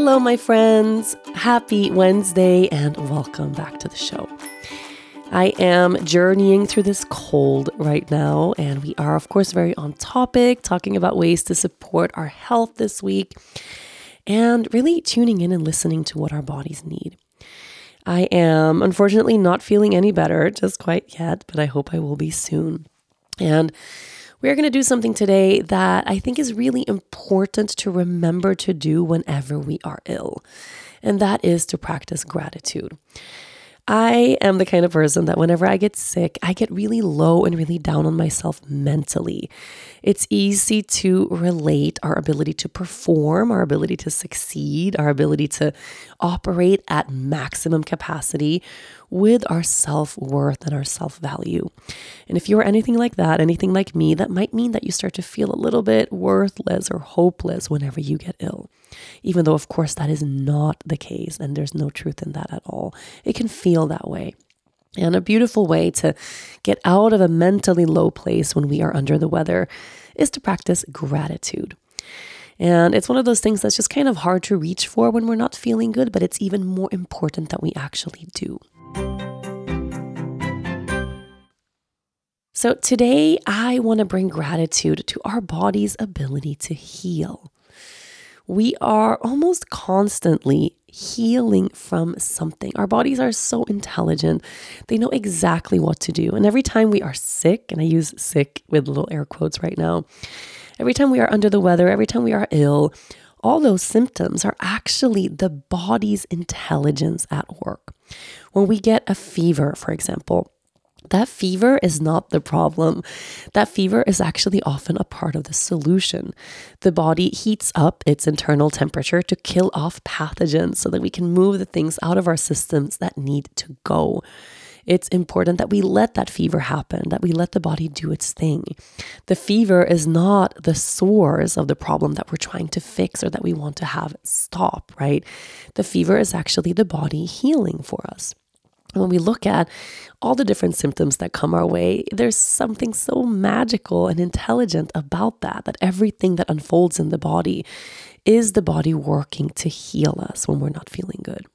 Hello, my friends. Happy Wednesday and welcome back to the show. I am journeying through this cold right now, and we are, of course, very on topic, talking about ways to support our health this week and really tuning in and listening to what our bodies need. I am unfortunately not feeling any better just quite yet, but I hope I will be soon. And we are going to do something today that I think is really important to remember to do whenever we are ill, and that is to practice gratitude. I am the kind of person that whenever I get sick, I get really low and really down on myself mentally. It's easy to relate our ability to perform, our ability to succeed, our ability to operate at maximum capacity with our self worth and our self value. And if you're anything like that, anything like me, that might mean that you start to feel a little bit worthless or hopeless whenever you get ill. Even though, of course, that is not the case and there's no truth in that at all. It can feel that way. And a beautiful way to get out of a mentally low place when we are under the weather is to practice gratitude. And it's one of those things that's just kind of hard to reach for when we're not feeling good, but it's even more important that we actually do. So, today I want to bring gratitude to our body's ability to heal. We are almost constantly healing from something. Our bodies are so intelligent, they know exactly what to do. And every time we are sick, and I use sick with little air quotes right now, every time we are under the weather, every time we are ill, all those symptoms are actually the body's intelligence at work. When we get a fever, for example, that fever is not the problem. That fever is actually often a part of the solution. The body heats up its internal temperature to kill off pathogens so that we can move the things out of our systems that need to go. It's important that we let that fever happen, that we let the body do its thing. The fever is not the source of the problem that we're trying to fix or that we want to have stop, right? The fever is actually the body healing for us when we look at all the different symptoms that come our way, there's something so magical and intelligent about that, that everything that unfolds in the body is the body working to heal us when we're not feeling good.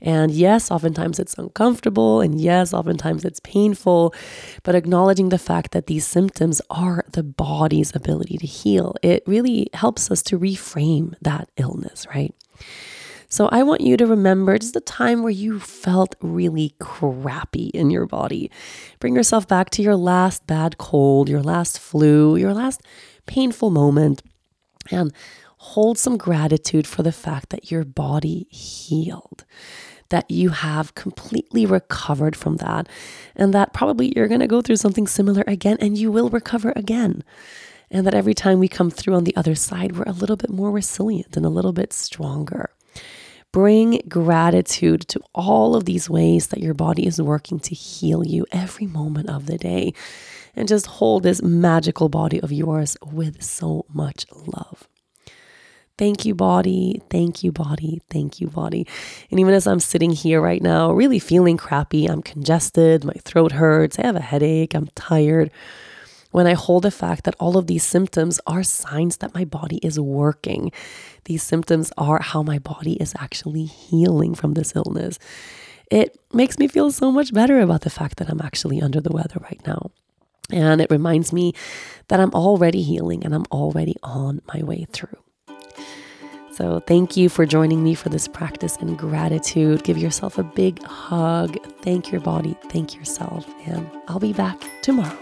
And yes, oftentimes it's uncomfortable, and yes, oftentimes it's painful, but acknowledging the fact that these symptoms are the body's ability to heal, it really helps us to reframe that illness, right? So I want you to remember just the time where you felt really crappy in your body. Bring yourself back to your last bad cold, your last flu, your last painful moment, and hold some gratitude for the fact that your body healed that you have completely recovered from that, and that probably you're going to go through something similar again and you will recover again. And that every time we come through on the other side, we're a little bit more resilient and a little bit stronger. Bring gratitude to all of these ways that your body is working to heal you every moment of the day. And just hold this magical body of yours with so much love. Thank you, body. Thank you, body. Thank you, body. And even as I'm sitting here right now, really feeling crappy, I'm congested, my throat hurts, I have a headache, I'm tired when I hold the fact that all of these symptoms are signs that my body is working. These symptoms are how my body is actually healing from this illness. It makes me feel so much better about the fact that I'm actually under the weather right now. And it reminds me that I'm already healing and I'm already on my way through. So, thank you for joining me for this practice in gratitude. Give yourself a big hug. Thank your body. Thank yourself. And I'll be back tomorrow.